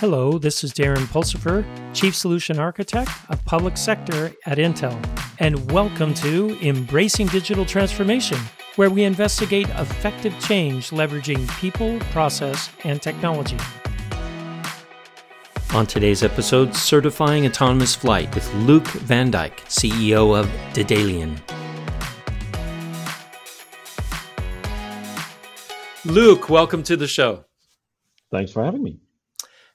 Hello, this is Darren Pulsipher, Chief Solution Architect of Public Sector at Intel, and welcome to Embracing Digital Transformation, where we investigate effective change leveraging people, process, and technology. On today's episode, Certifying Autonomous Flight with Luuk van Dijk, CEO of Daedalean. Luuk, welcome to the show. Thanks for having me.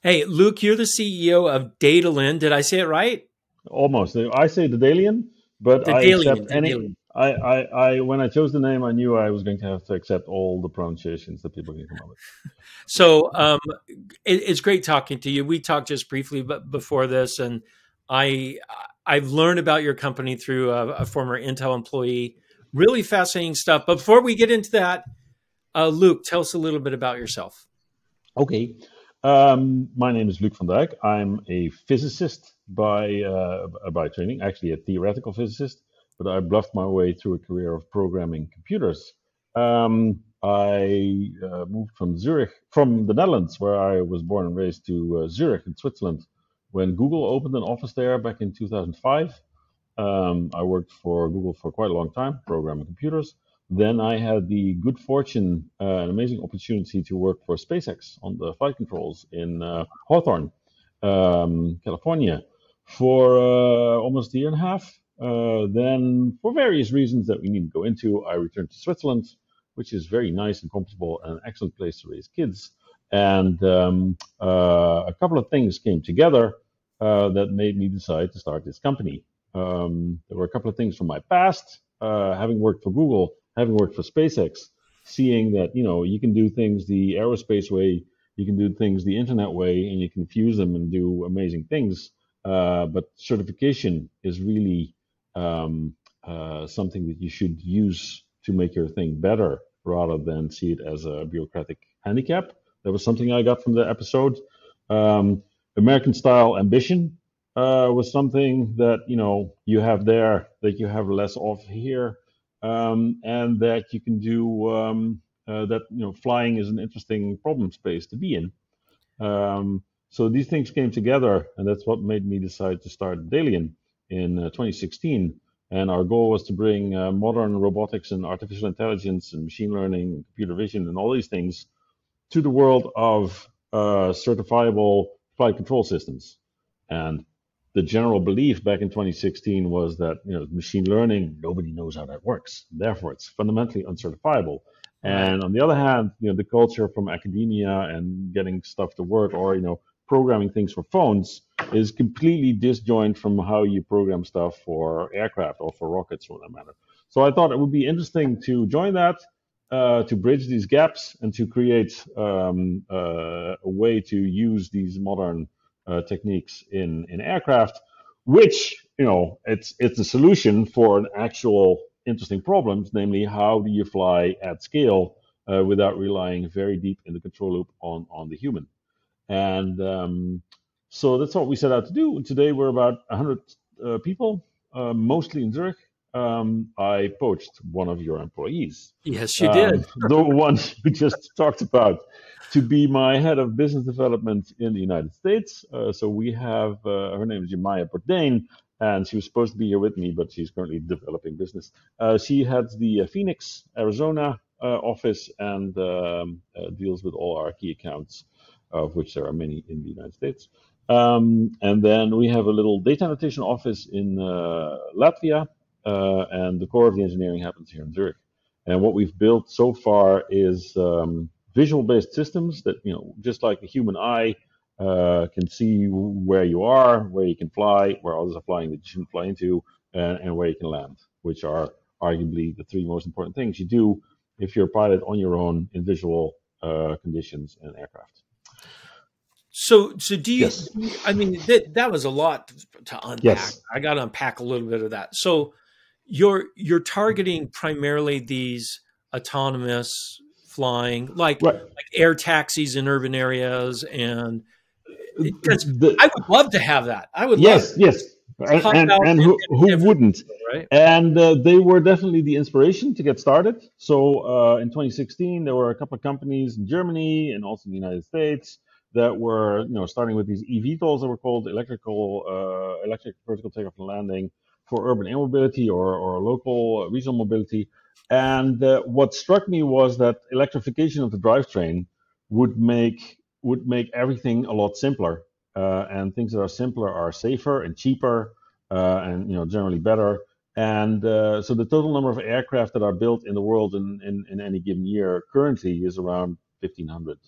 Hey, Luuk, you're the CEO of Datalin. Did I say it right? Almost. I say Daedalean, but Daedalean, I accept any. I, I, I, when I chose the name, I knew I was going to have to accept all the pronunciations that people can come up with. So um, it, it's great talking to you. We talked just briefly before this, and I I've learned about your company through a, a former Intel employee. Really fascinating stuff. But before we get into that, uh, Luuk, tell us a little bit about yourself. Okay. Um, my name is Luuk van Dijk. I'm a physicist by uh, by training, actually a theoretical physicist, but I bluffed my way through a career of programming computers. Um, I uh, moved from Zurich, from the Netherlands, where I was born and raised, to uh, Zurich in Switzerland when Google opened an office there back in 2005. Um, I worked for Google for quite a long time, programming computers. Then I had the good fortune, uh, an amazing opportunity to work for SpaceX on the flight controls in uh, Hawthorne, um, California, for uh, almost a year and a half. Uh, then, for various reasons that we need to go into, I returned to Switzerland, which is very nice and comfortable and an excellent place to raise kids. And um, uh, a couple of things came together uh, that made me decide to start this company. Um, there were a couple of things from my past, having worked for Google having worked for SpaceX, seeing that you know you can do things the aerospace way, you can do things the internet way, and you can fuse them and do amazing things. Uh, but certification is really um, uh, something that you should use to make your thing better rather than see it as a bureaucratic handicap. That was something I got from the episode. Um, American style ambition uh, was something that you know you have there that you have less of here um, and that you can do um, uh, that. You know, flying is an interesting problem space to be in. Um, so these things came together, and that's what made me decide to start Daedalean in uh, 2016. And our goal was to bring uh, modern robotics and artificial intelligence and machine learning and computer vision and all these things to the world of uh, certifiable flight control systems. And the general belief back in 2016 was that you know machine learning nobody knows how that works. Therefore it's fundamentally uncertifiable. And on the other hand you know the culture from academia and getting stuff to work or you know programming things for phones is completely disjoint from how you program stuff for aircraft or for rockets for that matter. So i thought it would be interesting to join that uh, to bridge these gaps and to create um, uh, a way to use these modern uh, techniques in in aircraft, which you know it's it's a solution for an actual interesting problems, namely how do you fly at scale uh, without relying very deep in the control loop on on the human, and um, so that's what we set out to do. Today we're about 100 uh, people, uh, mostly in Zurich. Um, I poached one of your employees. Yes, you um, did. the one you just talked about to be my head of business development in the United States. Uh, so we have uh, her name is Jemaya Bourdain, and she was supposed to be here with me, but she's currently developing business. Uh, she heads the uh, Phoenix, Arizona uh, office and um, uh, deals with all our key accounts, of which there are many in the United States. Um, and then we have a little data annotation office in Latvia, and the core of the engineering happens here in Zurich. And what we've built so far is um, visual based systems that you know just like the human eye uh, can see where you are where you can fly where others are flying that you shouldn't fly into and, and where you can land which are arguably the three most important things you do if you're a pilot on your own in visual uh, conditions in aircraft so, so do you? Yes. I mean, that that was a lot to unpack. Yes. I got to unpack a little bit of that. So, you're you're targeting primarily these autonomous flying, like right. like air taxis in urban areas, and the, I would love to have that. I would. Yes, yes. And, and, and who, who wouldn't? Right? And uh, they were definitely the inspiration to get started. So uh, in 2016, there were a couple of companies in Germany and also in the United States that were, you know, starting with these eVTOLs that were called electrical, uh, electric vertical takeoff and landing for urban air mobility or, or local regional mobility. And uh, what struck me was that electrification of the drivetrain would make would make everything a lot simpler. Uh, and things that are simpler are safer and cheaper, uh, and you know generally better. And uh, so the total number of aircraft that are built in the world in, in, in any given year currently is around 1,500.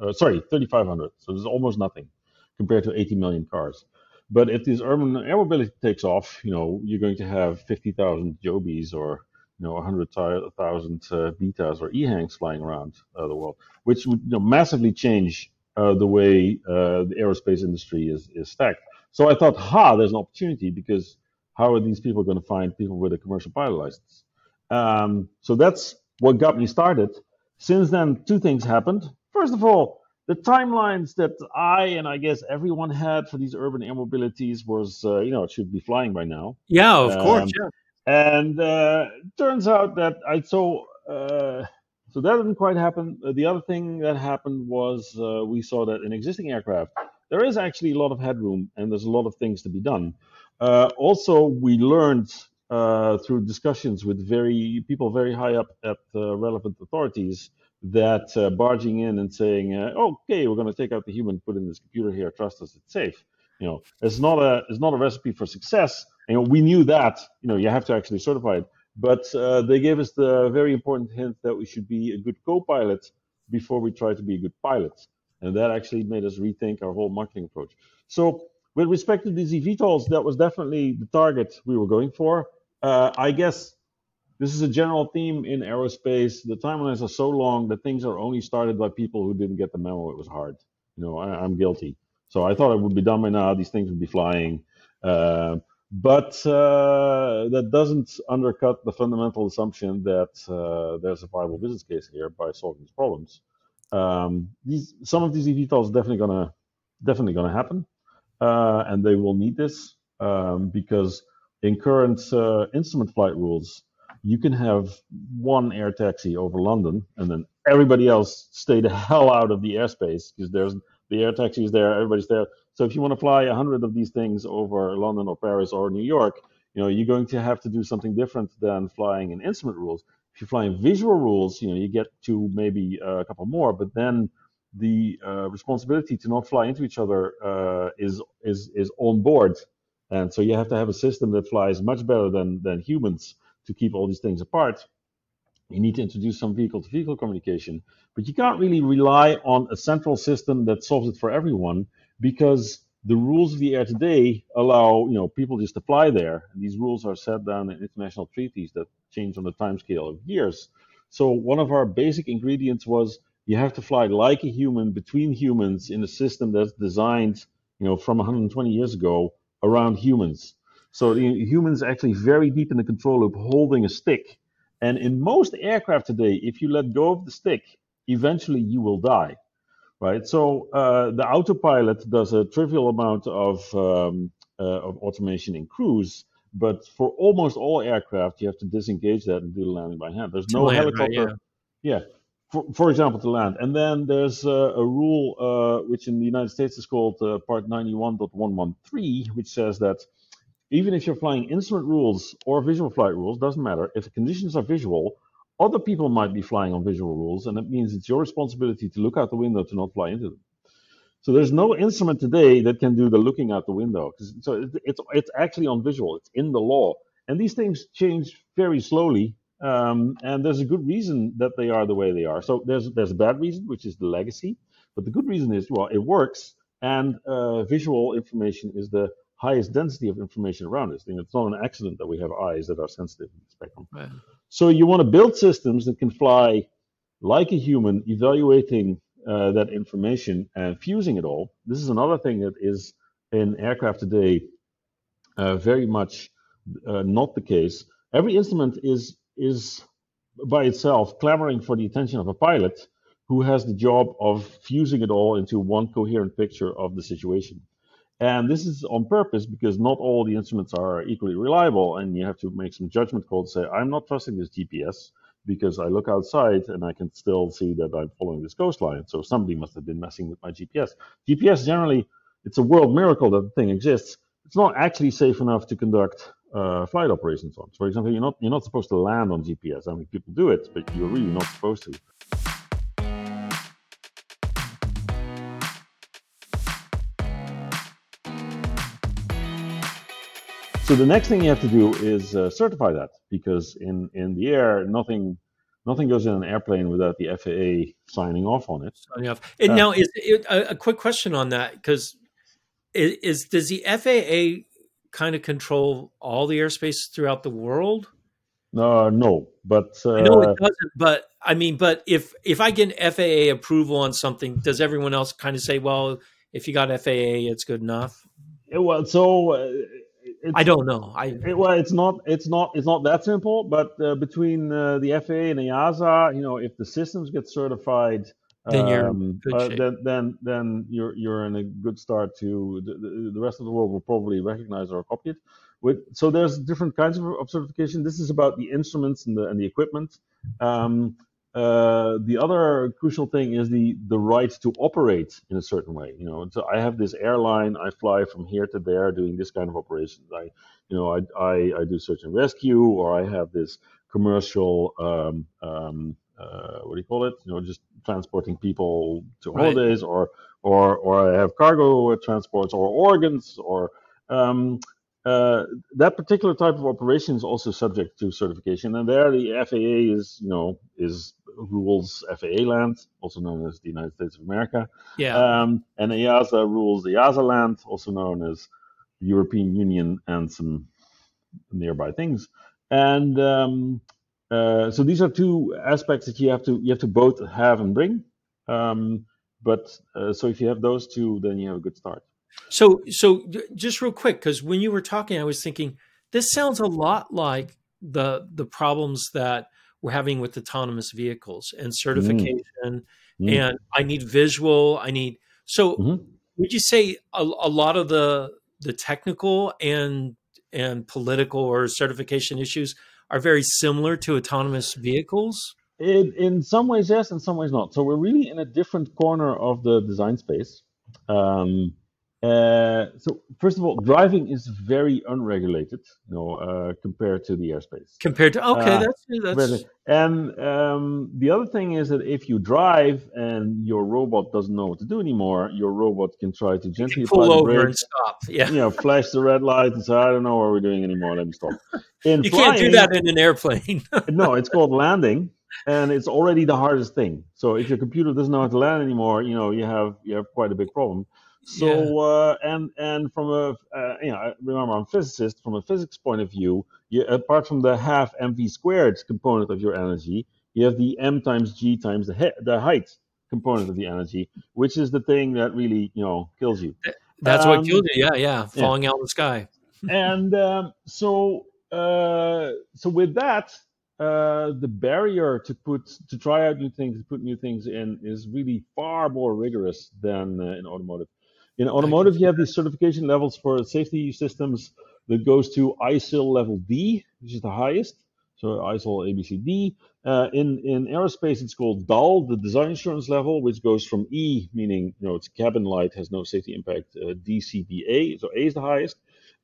Uh, sorry, 3,500. So there's almost nothing compared to 80 million cars. But if this urban air mobility takes off, you know, you're going to have 50,000 Jobys or you know 100,000 uh, Betas or EHangs flying around uh, the world, which would you know, massively change uh, the way uh, the aerospace industry is is stacked. So I thought, ha, there's an opportunity because how are these people going to find people with a commercial pilot license? Um, so that's what got me started. Since then, two things happened. First of all, the timelines that I and I guess everyone had for these urban air mobilities was, uh, you know, it should be flying by now. Yeah, of um, course. Yeah. And uh, turns out that I saw, uh, so that didn't quite happen. Uh, the other thing that happened was uh, we saw that in existing aircraft, there is actually a lot of headroom and there's a lot of things to be done. Uh, also, we learned uh, through discussions with very people very high up at uh, relevant authorities that uh, barging in and saying, uh, "Okay, we're going to take out the human, put in this computer here, trust us, it's safe." You know, it's not a it's not a recipe for success. You know, we knew that. You know, you have to actually certify it. But uh, they gave us the very important hint that we should be a good co-pilot before we try to be a good pilot, and that actually made us rethink our whole marketing approach. So with respect to these eVTOLs, that was definitely the target we were going for. Uh, I guess this is a general theme in aerospace. The timelines are so long that things are only started by people who didn't get the memo. It was hard. You know, I, am guilty. So I thought it would be done by now. These things would be flying. Uh, but uh, that doesn't undercut the fundamental assumption that uh, there's a viable business case here by solving these problems. Um, these, some of these eVTOLs definitely gonna definitely gonna happen uh, and they will need this um, because in current uh, instrument flight rules, you can have one air taxi over London, and then everybody else stay the hell out of the airspace because there's the air taxi is there, everybody's there. So if you want to fly a hundred of these things over London or Paris or New York, you know you're going to have to do something different than flying in instrument rules. If you fly in visual rules, you know you get to maybe a couple more, but then the uh, responsibility to not fly into each other uh, is is is on board, and so you have to have a system that flies much better than than humans to keep all these things apart. You need to introduce some vehicle-to-vehicle communication, but you can't really rely on a central system that solves it for everyone because the rules of the air today allow you know people just to fly there, and these rules are set down in international treaties that change on the time scale of years. So one of our basic ingredients was you have to fly like a human between humans in a system that's designed, you know, from 120 years ago around humans. So the humans actually very deep in the control loop holding a stick. And in most aircraft today, if you let go of the stick, eventually you will die, right? So uh, the autopilot does a trivial amount of, um, uh, of automation in cruise, but for almost all aircraft, you have to disengage that and do the landing by hand. There's no land, helicopter. Right, yeah. yeah for, for example, to land. And then there's uh, a rule uh, which in the United States is called uh, Part 91.113, which says that even if you're flying instrument rules or visual flight rules, doesn't matter. If the conditions are visual, other people might be flying on visual rules, and it means it's your responsibility to look out the window to not fly into them. So there's no instrument today that can do the looking out the window. So it's it's actually on visual. It's in the law, and these things change very slowly um, and there's a good reason that they are the way they are. So there's there's a bad reason, which is the legacy, but the good reason is well, it works, and uh, visual information is the highest density of information around us. And it's not an accident that we have eyes that are sensitive in the spectrum. Right. So you want to build systems that can fly like a human, evaluating uh, that information and fusing it all. This is another thing that is in aircraft today uh, very much uh, not the case. Every instrument is is by itself clamoring for the attention of a pilot who has the job of fusing it all into one coherent picture of the situation. And this is on purpose because not all the instruments are equally reliable, and you have to make some judgment calls. To say, I'm not trusting this GPS because I look outside and I can still see that I'm following this coastline. So somebody must have been messing with my GPS. GPS generally, it's a world miracle that the thing exists. It's not actually safe enough to conduct uh, flight operations on. For example, you're not you're not supposed to land on GPS. I mean, people do it, but you're really not supposed to. So the next thing you have to do is uh, certify that because in, in the air, nothing nothing goes in an airplane without the FAA signing off on it. Signing off. And uh, now, is it, a, a, quick question on that because is, is, does the FAA kind of control all the airspace throughout the world? Uh, no, but uh, I know it doesn't. But I mean, but if if I get FAA approval on something, does everyone else kind of say, well, if you got FAA, it's good enough? Well, so uh, I don't know. I it, well, it's not it's not it's not that simple. But uh, between uh, the FAA and EASA, you know, if the systems get certified, then you're um, uh, then then then you're you're in a good start to the, the, rest of the world will probably recognize or copy it. With so there's different kinds of, of certification. This is about the instruments and the and the equipment. Um, uh, the other crucial thing is the the right to operate in a certain way. You know, so I have this airline. I fly from here to there doing this kind of operations. I, you know, I I, I do search and rescue, or I have this commercial. Um, um, uh, what do you call it? You know, just transporting people to holidays, right. or or or I have cargo transports, or organs, or um, uh, that particular type of operation is also subject to certification, and there the FAA is, you know, is rules FAA land, also known as the United States of America. Yeah. Um, and EASA rules the EASA land, also known as the European Union and some nearby things. And um, uh, so these are two aspects that you have to you have to both have and bring. Um, but uh, so if you have those two, then you have a good start. So so just real quick, because when you were talking, I was thinking this sounds a lot like the the problems that we're having with autonomous vehicles and mm. certification mm. Mm. and i need visual i need so mm-hmm. would you say a, a, lot of the the technical and and political or certification issues are very similar to autonomous vehicles in, in some ways yes in some ways not so we're really in a different corner of the design space um, uh, so first of all, driving is very unregulated, you know, uh, compared to the airspace. Compared to okay, uh, that's that's. And um, the other thing is that if you drive and your robot doesn't know what to do anymore, your robot can try to gently pull over and stop. Yeah, you know, flash the red light and say, "I don't know what we're doing anymore. Let me stop." In you flying, can't do that in an airplane. no, it's called landing and it's already the hardest thing. So if your computer doesn't know how to land anymore, you know you have you have quite a big problem. So uh, and and from a uh, you know remember I'm a physicist from a physics point of view. You, apart from the half mv squared component of your energy, you have the m times g times the he- the height component of the energy, which is the thing that really you know kills you. That's um, what killed you. Yeah, yeah, falling yeah. out of the sky. and um, so uh, so with that, uh, the barrier to put to try out new things, to put new things in, is really far more rigorous than uh, in automotive. In automotive, you have these certification levels for safety systems that goes to ASIL level D, which is the highest. So ASIL ABCD. Uh, in in aerospace, it's called DAL, the design assurance level, which goes from E, meaning you know it's cabin light, has no safety impact, uh, DCBA. So A is the highest.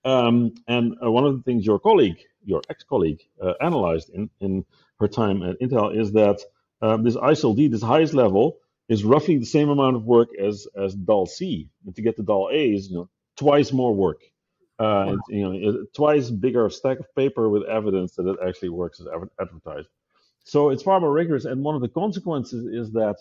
Um, and uh, one of the things your colleague, your ex-colleague, uh, analyzed in in her time at Intel is that um, this ASIL D, this highest level, is roughly the same amount of work as as DAL C. And to get the DAL A is you know twice more work. Uh, wow. you know, twice bigger stack of paper with evidence that it actually works as advertised. So it's far more rigorous. And one of the consequences is that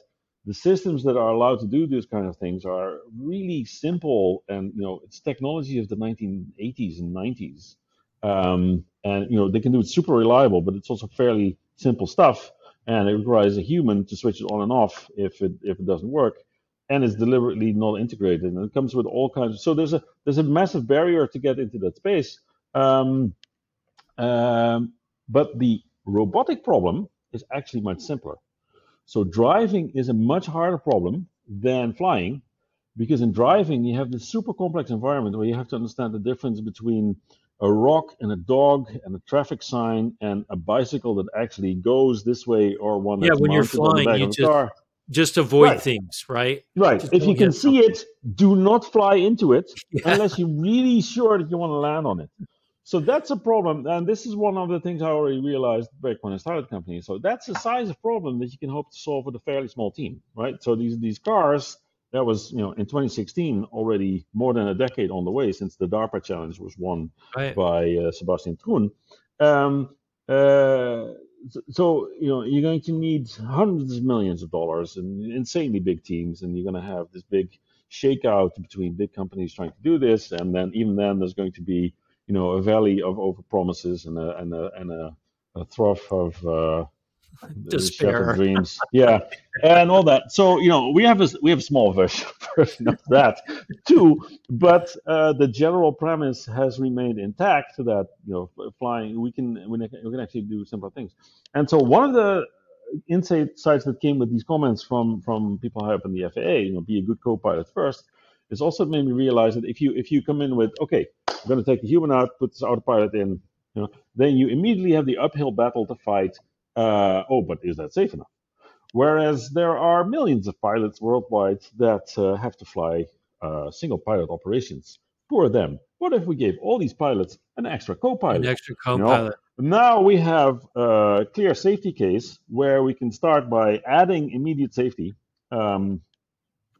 the systems that are allowed to do these kind of things are really simple, and you know, it's technology of the 1980s and 90s. Um, and you know, they can do it super reliable, but it's also fairly simple stuff and it requires a human to switch it on and off if it if it doesn't work. And it's deliberately not integrated. And it comes with all kinds of so there's a there's a massive barrier to get into that space. Um, um, but the robotic problem is actually much simpler. So driving is a much harder problem than flying because in driving you have this super complex environment where you have to understand the difference between a rock and a dog and a traffic sign and a bicycle that actually goes this way or one yeah, when you're flying, you just, car. just avoid right. things, right? Right. Just if you can see it, do not fly into it yeah. unless you're really sure that you want to land on it. So that's a problem, and this is one of the things I already realized back when I started the company. So that's the size of problem that you can hope to solve with a fairly small team, right? So these these cars that was you know in 2016 already more than a decade on the way since the DARPA challenge was won right. by uh, Sebastian Thrun. Um, uh, so you know you're going to need hundreds of millions of dollars and insanely big teams, and you're going to have this big shakeout between big companies trying to do this, and then even then there's going to be you know a valley of over promises and a and a and a, a trough of uh, despair. dreams. Yeah. And all that. So you know we have a we have a small version, of that too. But uh, the general premise has remained intact that you know flying we can we can actually do simple things. And so one of the insights that came with these comments from from people high up in the FAA you know be a good co-pilot first is also made me realize that if you if you come in with okay I'm going to take the human out put this autopilot in you know then you immediately have the uphill battle to fight uh, oh, but is that safe enough? Whereas there are millions of pilots worldwide that uh, have to fly uh, single pilot operations. Poor them. What if we gave all these pilots an extra co-pilot? An extra co-pilot. You know? Now we have a clear safety case where we can start by adding immediate safety, um,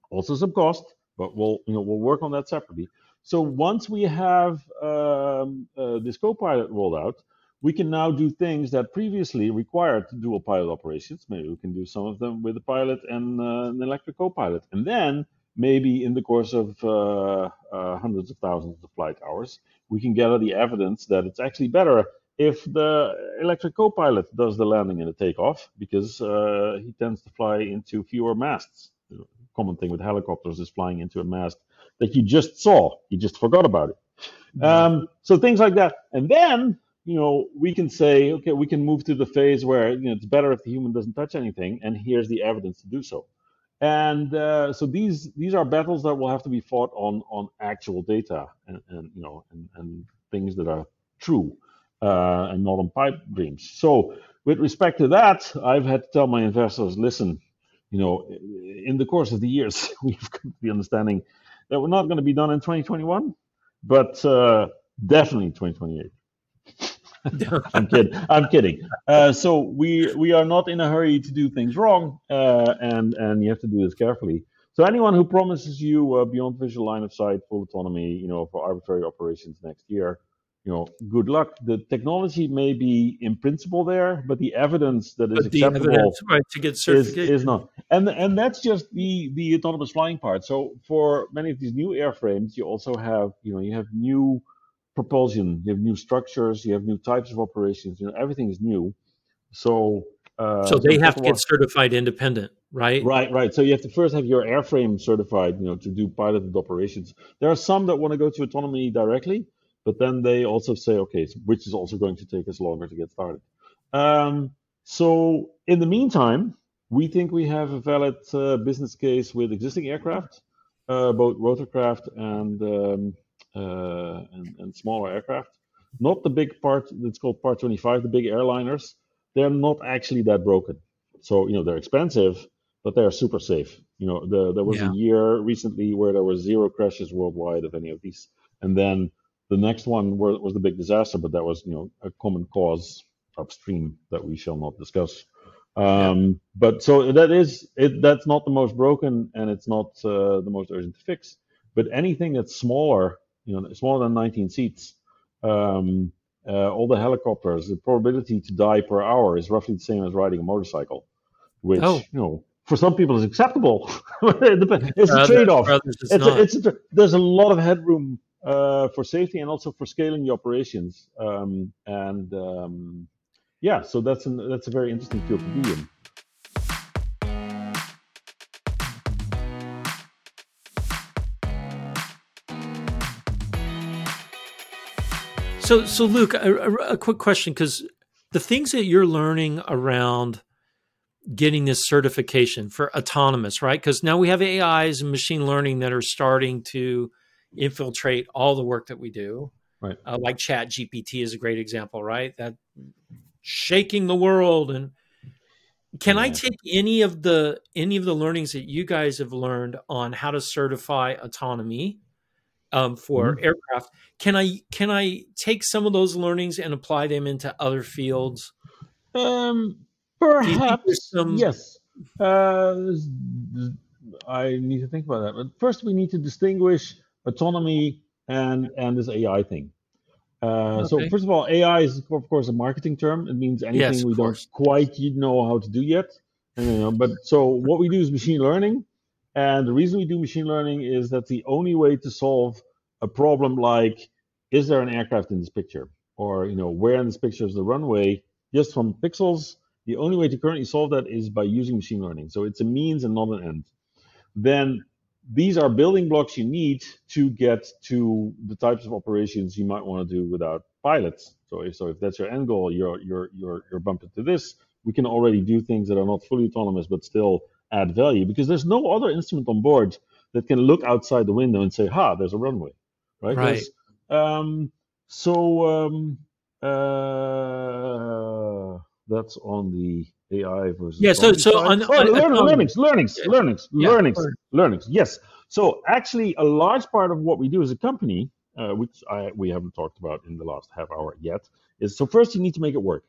also some cost, but we'll you know we'll work on that separately. So once we have um, uh, this co-pilot rolled out, we can now do things that previously required dual pilot operations. Maybe we can do some of them with a pilot and uh, an electric co-pilot. And then maybe in the course of uh, uh, hundreds of thousands of flight hours, we can gather the evidence that it's actually better if the electric co-pilot does the landing and the takeoff because uh, he tends to fly into fewer masts. The common thing with helicopters is flying into a mast that you just saw, you just forgot about it. Mm-hmm. Um, so things like that. And then you know, we can say, okay, we can move to the phase where you know it's better if the human doesn't touch anything, and here's the evidence to do so. And uh, so these these are battles that will have to be fought on on actual data and, and you know and, and things that are true uh, and not on pipe dreams. So with respect to that, I've had to tell my investors, listen, you know, in the course of the years, we've come to the understanding that we're not going to be done in 2021, but uh, definitely 2028. I'm kidding. I'm kidding. Uh, so we we are not in a hurry to do things wrong, uh, and and you have to do this carefully. So anyone who promises you uh, beyond visual line of sight full autonomy, you know, for arbitrary operations next year, you know, good luck. The technology may be in principle there, but the evidence that is acceptable evidence, right, to get is, is not. And and that's just the the autonomous flying part. So for many of these new airframes, you also have you know you have new propulsion. You have new structures. You have new types of operations. You know, everything is new. So, uh, so they so have to get certified independent, right? Right, right. So you have to first have your airframe certified, you know, to do piloted operations. There are some that want to go to autonomy directly, but then they also say, okay, which is also going to take us longer to get started. Um, so in the meantime, we think we have a valid uh, business case with existing aircraft, uh, both rotorcraft and um, and, and smaller aircraft. Not the big part that's called Part 25, the big airliners. They're not actually that broken. So you know they're expensive, but they're super safe. You know, the, there was yeah. a year recently where there were zero crashes worldwide of any of these, and then the next one was the big disaster, but that was you know a common cause upstream that we shall not discuss. Um, yeah. But so that is it. That's not the most broken, and it's not uh, the most urgent to fix. But anything that's smaller you know, smaller than 19 seats. Um, uh, all the helicopters, the probability to die per hour is roughly the same as riding a motorcycle, which oh. you know for some people is acceptable. it's a trade-off. It's, it's, a, it's a, there's a lot of headroom uh, for safety and also for scaling the operations. Um, and um, yeah, so that's an, that's a very interesting field to be in. So, so Luuk, a, a quick question because the things that you're learning around getting this certification for autonomous, right? Because now we have AIs and machine learning that are starting to infiltrate all the work that we do. right? Uh, like Chat GPT is a great example, right? That shaking the world. And can yeah. I take any of the any of the learnings that you guys have learned on how to certify autonomy um, for mm-hmm. aircraft? Can I can I take some of those learnings and apply them into other fields? Um, perhaps some... yes. Uh, I need to think about that. But first, we need to distinguish autonomy and and this AI thing. Uh, okay. So first of all, AI is of course a marketing term. It means anything yes, we course. don't quite know how to do yet. And, you know, but so what we do is machine learning, and the reason we do machine learning is that the only way to solve a problem like is there an aircraft in this picture, or you know where in this picture is the runway, just from pixels. The only way to currently solve that is by using machine learning. So it's a means and not an end. Then these are building blocks you need to get to the types of operations you might want to do without pilots. So if, so if that's your end goal, you're you're you're you're bumped into this. We can already do things that are not fully autonomous but still add value because there's no other instrument on board that can look outside the window and say, "Ha, there's a runway," right? Right. Um, so um, uh, that's on the AI versus yeah. So so on, oh, on, learning, on, learnings, learnings, yeah. learnings, yeah. learnings, learnings. Yes. So actually, a large part of what we do as a company, uh, which I, we haven't talked about in the last half hour yet, is so first you need to make it work,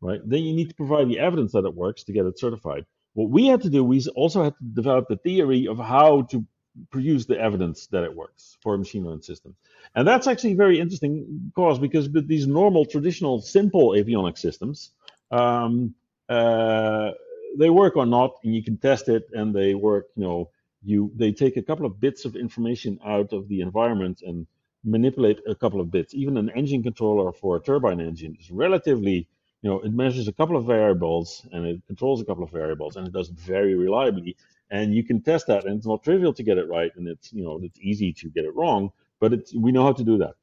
right? Then you need to provide the evidence that it works to get it certified. What we had to do, we also had to develop the theory of how to produce the evidence that it works for a machine learning system. And that's actually very interesting cause because these normal, traditional, simple avionics systems, um, uh, they work or not, and you can test it, and they work. You know, you they take a couple of bits of information out of the environment and manipulate a couple of bits. Even an engine controller for a turbine engine is relatively, you know, it measures a couple of variables and it controls a couple of variables, and it does it very reliably. And you can test that, and it's not trivial to get it right, and it's you know it's easy to get it wrong, but it's we know how to do that.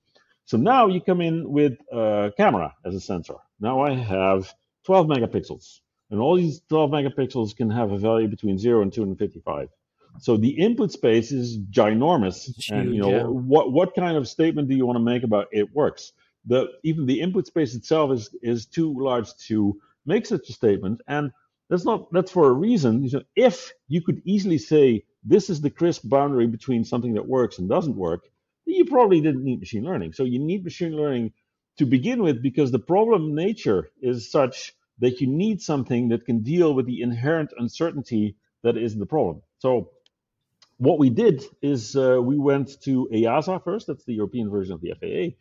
So now you come in with a camera as a sensor. Now I have 12 megapixels. And all these 12 megapixels can have a value between 0 and 255. So the input space is ginormous. Huge, and you know, yeah. what what kind of statement do you want to make about it works? The even the input space itself is is too large to make such a statement. And that's not that's for a reason. You know, if you could easily say this is the crisp boundary between something that works and doesn't work, you probably didn't need machine learning. So you need machine learning to begin with because the problem nature is such that you need something that can deal with the inherent uncertainty that is the problem. So what we did is uh, we went to EASA first, that's the European version of the FAA,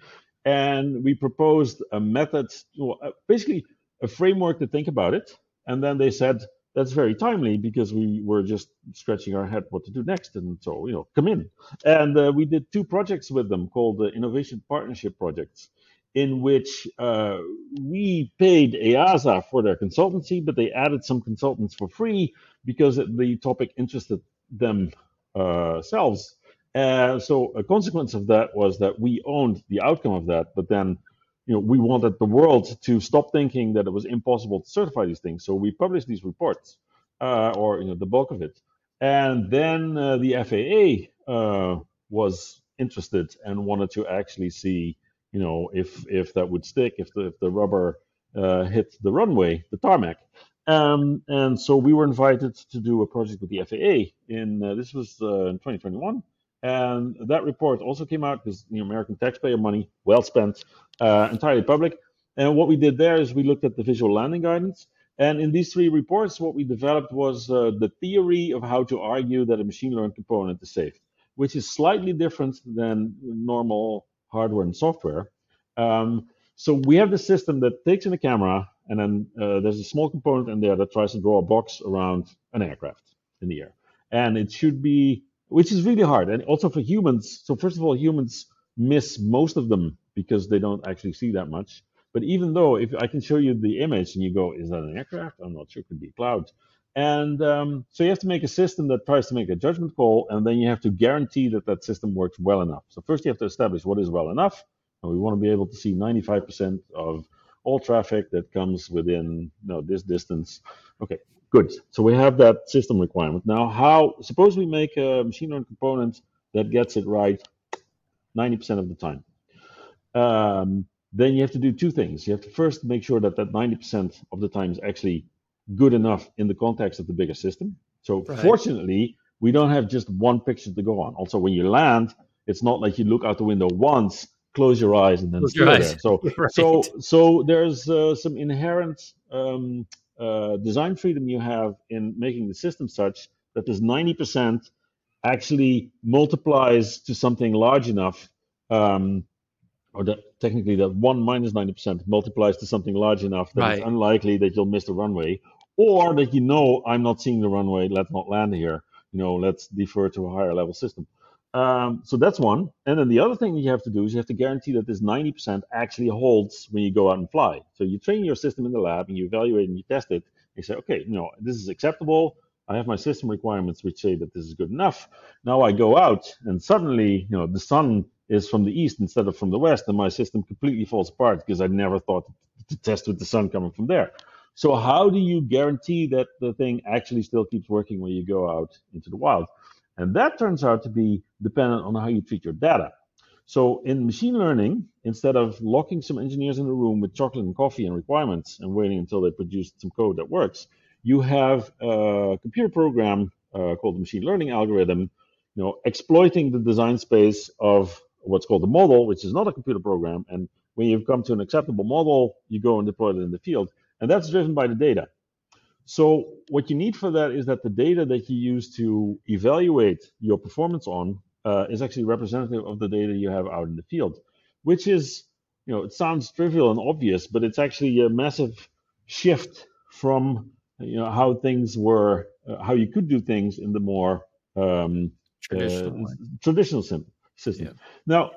and we proposed a method, uh, basically a framework to think about it. And then they said, that's very timely because we were just scratching our head what to do next. And so, you know, come in. And uh, we did two projects with them called the Innovation Partnership Projects in which uh, we paid EASA for their consultancy, but they added some consultants for free because the topic interested themselves. Uh, so a consequence of that was that we owned the outcome of that, but then you know we wanted the world to stop thinking that it was impossible to certify these things. So we published these reports, uh, or you know the bulk of it, and then uh, the FAA uh, was interested and wanted to actually see you know, if if that would stick, if the if the rubber uh, hit the runway, the tarmac. Um, and so we were invited to do a project with the FAA in uh, this was uh, in 2021, and that report also came out because know American taxpayer money, well spent, uh, entirely public. And what we did there is we looked at the visual landing guidance. And in these three reports, what we developed was uh, the theory of how to argue that a machine learned component is safe, which is slightly different than normal hardware and software. Um, so we have the system that takes in a camera, and then uh, there's a small component in there that tries to draw a box around an aircraft in the air. And it should be, which is really hard. And also for humans, so first of all, humans miss most of them because they don't actually see that much. But even though if I can show you the image and you go, is that an aircraft? I'm not sure, it could be cloud. And um, so you have to make a system that tries to make a judgment call, and then you have to guarantee that that system works well enough. So first you have to establish what is well enough, and we want to be able to see 95% of all traffic that comes within you know, this distance. Okay, good. So we have that system requirement. Now, how? Suppose we make a machine learning component that gets it right 90% of the time. um, then you have to do two things. You have to first make sure that that 90% of the time is actually good enough in the context of the bigger system. So right. fortunately, we don't have just one picture to go on. Also, when you land, it's not like you look out the window once, close your eyes, and then stay there. So, right. so, so there's uh, some inherent um, uh, design freedom you have in making the system such that this 90% actually multiplies to something large enough, um, or that technically that one minus 90% multiplies to something large enough that right. it's unlikely that you'll miss the runway, or that you know I'm not seeing the runway, let's not land here. You know, let's defer to a higher level system. Um, so that's one. And then the other thing you have to do is you have to guarantee that this 90% actually holds when you go out and fly. So you train your system in the lab and you evaluate and you test it. You say, okay, you know, this is acceptable. I have my system requirements which say that this is good enough. Now I go out and suddenly, you know, the sun is from the east instead of from the west, and my system completely falls apart because I never thought to test with the sun coming from there. So how do you guarantee that the thing actually still keeps working when you go out into the wild? And that turns out to be dependent on how you treat your data. So in machine learning, instead of locking some engineers in a room with chocolate and coffee and requirements and waiting until they produce some code that works, you have a computer program uh, called the machine learning algorithm, you know, exploiting the design space of what's called a model, which is not a computer program. And when you've come to an acceptable model, you go and deploy it in the field. And that's driven by the data. So what you need for that is that the data that you use to evaluate your performance on uh, is actually representative of the data you have out in the field, which is, you know, it sounds trivial and obvious, but it's actually a massive shift from, you know, how things were, uh, how you could do things in the more um, traditional, uh, traditional system. Yeah. Now,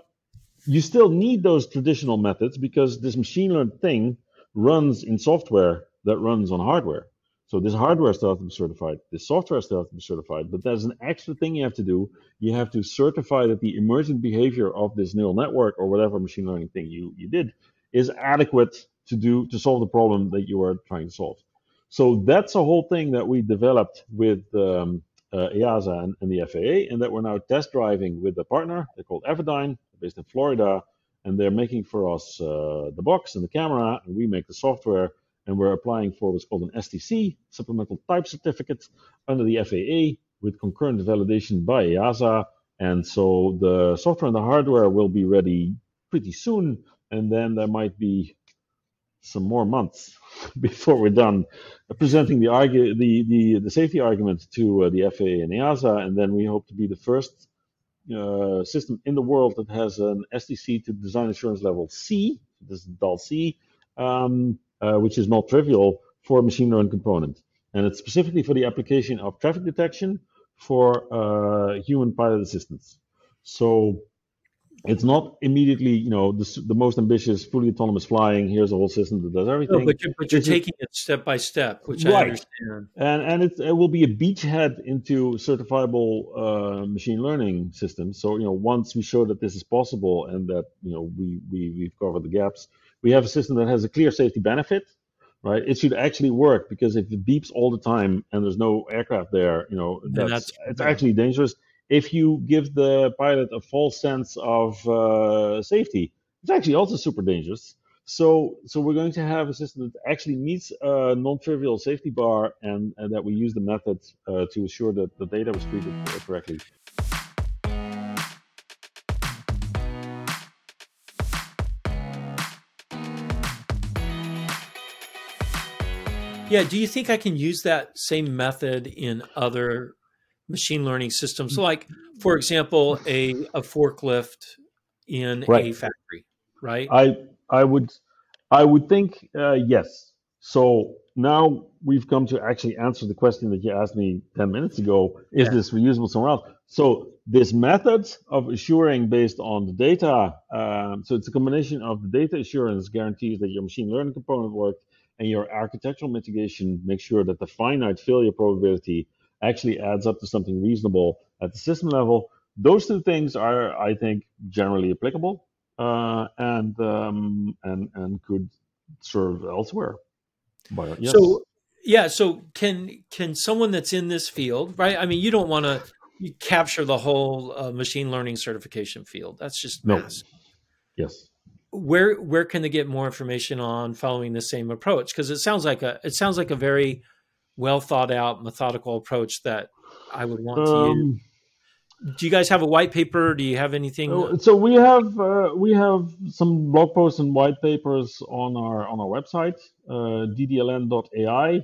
you still need those traditional methods because this machine learned thing runs in software that runs on hardware. So this hardware still has to be certified. This software still has to be certified. But there's an extra thing you have to do. You have to certify that the emergent behavior of this neural network or whatever machine learning thing you, you did is adequate to do to solve the problem that you are trying to solve. So that's a whole thing that we developed with um, uh, EASA and, and, the FAA, and that we're now test driving with a partner. They're called Avidyne, based in Florida, and they're making for us uh, the box and the camera, and we make the software and we're applying for what's called an STC, Supplemental Type Certificate, under the FAA with concurrent validation by EASA. And so the software and the hardware will be ready pretty soon, and then there might be some more months before we're done presenting the argue the the, the safety argument to uh, the FAA and EASA, and then we hope to be the first uh, system in the world that has an STC to design assurance level C. This is DAL C. Um, which is not trivial for a machine learning component. And it's specifically for the application of traffic detection for uh, human pilot assistance. So it's not immediately, you know, the, the, most ambitious fully autonomous flying. Here's a whole system that does everything. No, but you're, but you're taking it step by step, which right. I understand. And and it, it will be a beachhead into certifiable uh, machine learning systems. So you know, once we show that this is possible and that you know we we we've covered the gaps, we have a system that has a clear safety benefit, right? It should actually work because if it beeps all the time and there's no aircraft there, you know, that's, that's it's actually dangerous. If you give the pilot a false sense of uh, safety, it's actually also super dangerous. So, so we're going to have a system that actually meets a non-trivial safety bar, and, and that we use the method uh, to assure that the data was treated correctly. Yeah. Do you think I can use that same method in other machine learning systems? Like, for example, a, a forklift in right. a factory, right? I I would I would think uh, yes. So now we've come to actually answer the question that you asked me 10 minutes ago is yeah. this reusable somewhere else so this method of assuring based on the data um, so it's a combination of the data assurance guarantees that your machine learning component worked and your architectural mitigation makes sure that the finite failure probability actually adds up to something reasonable at the system level. Those two things are, I think, generally applicable uh, and um, and and could serve elsewhere. But, yes. So yeah, so can can someone that's in this field, right? I mean, you don't want to capture the whole uh, machine learning certification field. That's just no. Yes. Where where can they get more information on following the same approach? Because it sounds like a it sounds like a very well thought out, methodical approach that I would want to um, use. Do you guys have a white paper? Do you have anything? Oh, so we have uh, we have some blog posts and white papers on our on our website, uh, ddln.ai,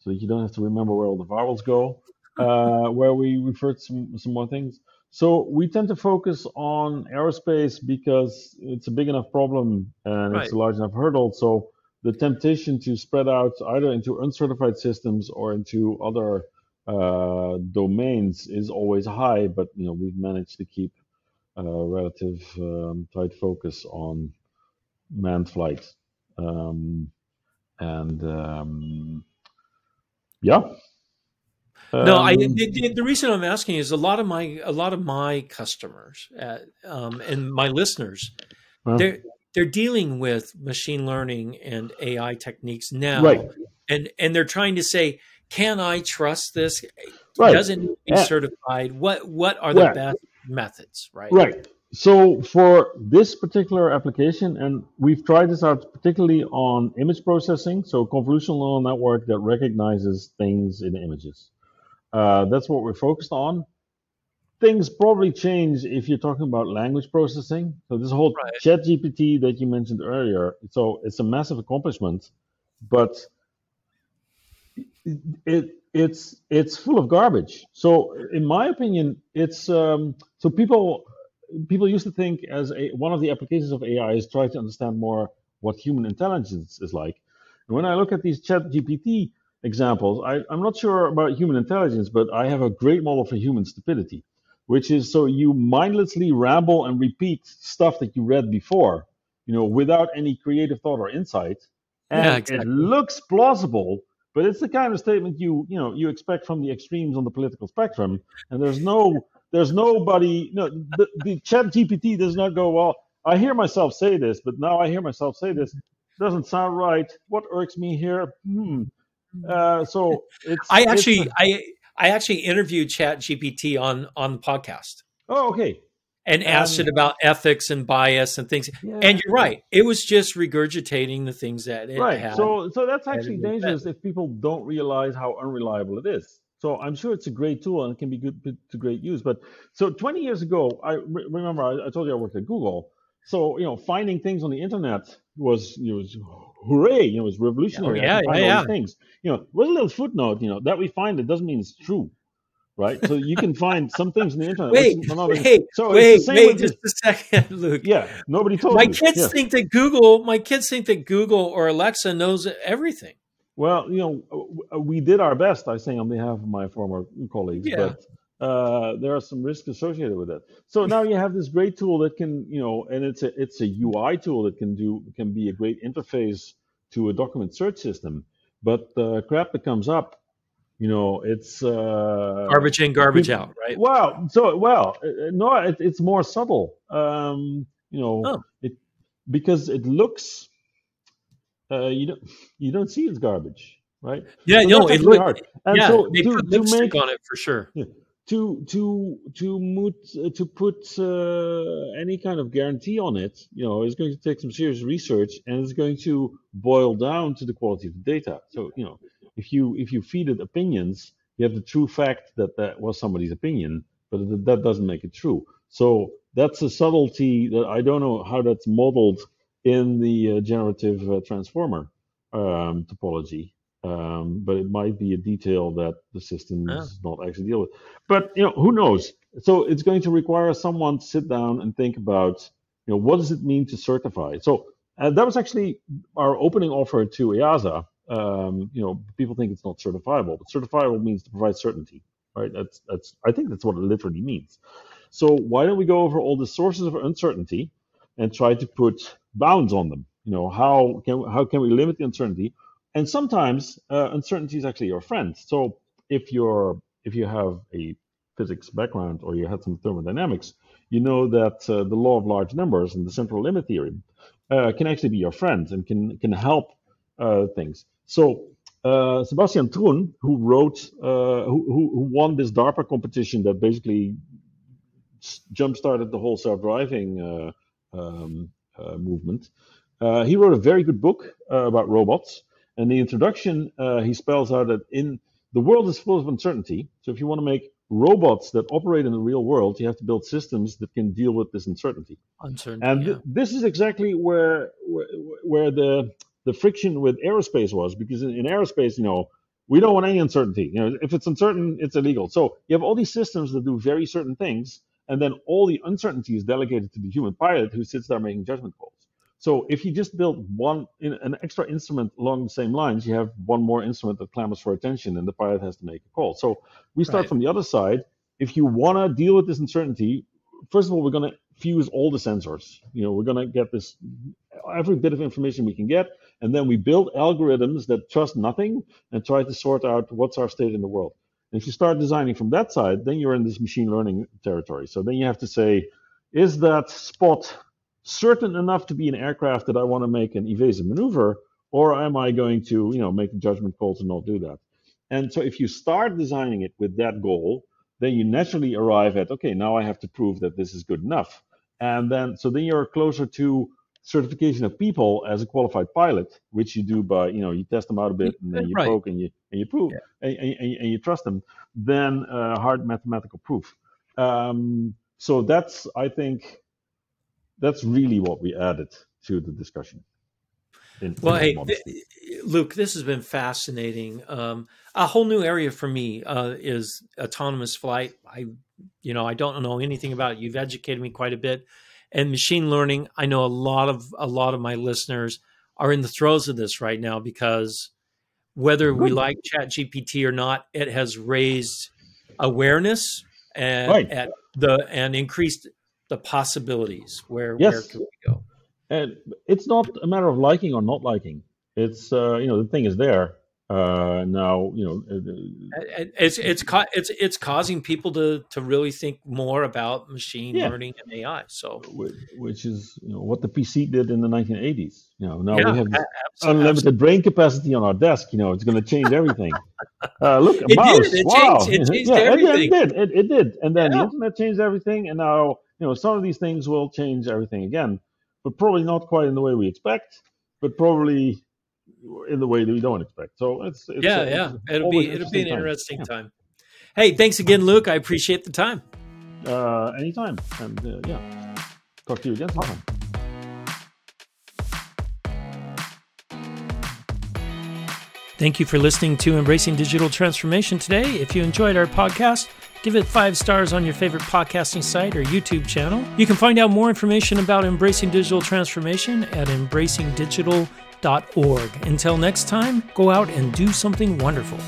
so you don't have to remember where all the vowels go. Uh, where we refer to some some more things. So we tend to focus on aerospace because it's a big enough problem and right. it's a large enough hurdle. So the temptation to spread out either into uncertified systems or into other uh, domains is always high, but you know we've managed to keep a relative um, tight focus on manned flight, um, and um, yeah. No, I um, the, the, reason I'm asking is a lot of my a lot of my customers at, um, and my listeners, they're they're dealing with machine learning and AI techniques now, right. and and they're trying to say, can I trust this? Right. Doesn't be yeah. certified. What what are the right. best methods? Right. Right. So for this particular application, and we've tried this out particularly on image processing, so convolutional neural network that recognizes things in images. Uh, that's what we're focused on things probably change if you're talking about language processing. So this whole right. chat GPT that you mentioned earlier, so it's a massive accomplishment, but it it's it's full of garbage. So in my opinion, it's um, so people people used to think as a one of the applications of AI is try to understand more what human intelligence is like. And when I look at these chat GPT examples, I, I'm not sure about human intelligence, but I have a great model for human stupidity which is so you mindlessly ramble and repeat stuff that you read before, you know, without any creative thought or insight. And yeah, exactly. it looks plausible, but it's the kind of statement you, you know, you expect from the extremes on the political spectrum. And there's no, there's nobody, no, the, the chat GPT does not go, well, I hear myself say this, but now I hear myself say this. Doesn't sound right. What irks me here? Hmm. Uh, so it's. I actually, I I actually interviewed Chat GPT on on the podcast. Oh, okay. And um, asked it about ethics and bias and things. Yeah. And you're right; it was just regurgitating the things that it right. Had, so, so that's actually dangerous if people don't realize how unreliable it is. So I'm sure it's a great tool and it can be good to great use. But so 20 years ago, I re- remember I, I, told you I worked at Google. So you know, finding things on the internet was it was hooray! You know, it was revolutionary. Oh, yeah, yeah, yeah. Things. You know, with a little footnote. You know, that we find it doesn't mean it's true, right? So you can find some things in the internet. Wait, wait, so wait, wait, just a second, Luuk. Yeah, nobody told my kids yeah. think that Google. My kids think that Google or Alexa knows everything. Well, you know, we did our best. I say on behalf of my former colleagues, yeah. but uh, there are some risks associated with it. So now you have this great tool that can, you know, and it's a it's a UI tool that can do can be a great interface to a document search system. But the crap that comes up, you know, it's uh, garbage in, garbage out, right? Well, so well, no, it, it's more subtle. Um, you know, oh. it because it looks, uh, you don't you don't see it's garbage, right? Yeah, so no, it looks hard. And yeah, so they to, put lipstick make, on it for sure. Yeah, to to to mut, uh, to put uh, any kind of guarantee on it, you know, is going to take some serious research, and it's going to boil down to the quality of the data. So, you know, if you if you feed it opinions, you have the true fact that that was somebody's opinion, but that doesn't make it true. So that's a subtlety that I don't know how that's modeled in the uh, generative uh, transformer um, topology um, but it might be a detail that the system does not actually deal with. But you know, who knows? So it's going to require someone to sit down and think about, you know, what does it mean to certify? So uh, that was actually our opening offer to EASA. Um, you know, people think it's not certifiable, but certifiable means to provide certainty, right? That's that's I think that's what it literally means. So why don't we go over all the sources of uncertainty and try to put bounds on them? You know, how can how can we limit the uncertainty? And sometimes uh, uncertainty is actually your friend. So if you're if you have a physics background or you had some thermodynamics, you know that uh, the law of large numbers and the central limit theorem uh, can actually be your friend and can can help uh, things. So uh, Sebastian Thrun, who wrote, uh, who, who won this DARPA competition that basically jump started the whole self-driving um, uh, movement. He wrote a very good book about robots. And the introduction, uh, he spells out that in the world is full of uncertainty. So if you want to make robots that operate in the real world, you have to build systems that can deal with this uncertainty. Uncertainty. And th- this is exactly where where, where the the friction with aerospace was, because in, in aerospace, you know, we don't want any uncertainty. You know, if it's uncertain, it's illegal. So you have all these systems that do very certain things, and then all the uncertainty is delegated to the human pilot who sits there making judgment calls. So if you just build one an extra instrument along the same lines, you have one more instrument that clamors for attention, and the pilot has to make a call. So we start right. from the other side. If you want to deal with this uncertainty, first of all, we're going to fuse all the sensors. You know, we're going to get this every bit of information we can get, and then we build algorithms that trust nothing and try to sort out what's our state in the world. And if you start designing from that side, then you're in this machine learning territory. So then you have to say, is that spot certain enough to be an aircraft that I want to make an evasive maneuver, or am I going to, you know, make a judgment call to not do that? And so if you start designing it with that goal, then you naturally arrive at, okay, now I have to prove that this is good enough. And then, so then you're closer to certification of people as a qualified pilot, which you do by, you know, you test them out a bit and then you right. poke and you, and you prove yeah. and, and, and, you trust them, then uh, hard mathematical proof. Um, so that's, I think, that's really what we added to the discussion. In, well, in hey, th- Luuk, this has been fascinating. Um, a whole new area for me uh, is autonomous flight. I, you know, I don't know anything about it. You've educated me quite a bit, and machine learning. I know a lot of a lot of my listeners are in the throes of this right now because whether we like Chat GPT or not, it has raised awareness and right. at the and increased the possibilities. Where yes. where can we go? And it's not a matter of liking or not liking. It's uh, you know the thing is there. Uh, now you know uh, it's it's it's it's causing people to to really think more about machine yeah. learning and AI. So which is you know what the PC did in the 1980s. You know now yeah, we have absolutely. unlimited brain capacity on our desk. You know it's going to change everything. uh, look, it mouse. Did. It wow. changed, it changed yeah, everything. It, it did. It, it did. And then the internet changed everything, and now you know, some of these things will change everything again, but probably not quite in the way we expect, but probably in the way that we don't expect. So it's, it's yeah, yeah, it's it'll be it'll be an time. interesting yeah. time. Hey, thanks again, Luuk. I appreciate the time. Uh, anytime, and uh, yeah, talk to you again sometime. Thank you for listening to Embracing Digital Transformation today. If you enjoyed our podcast, Give it five stars on your favorite podcasting site or YouTube channel. You can find out more information about embracing digital transformation at embracingdigital.org. Until next time, go out and do something wonderful.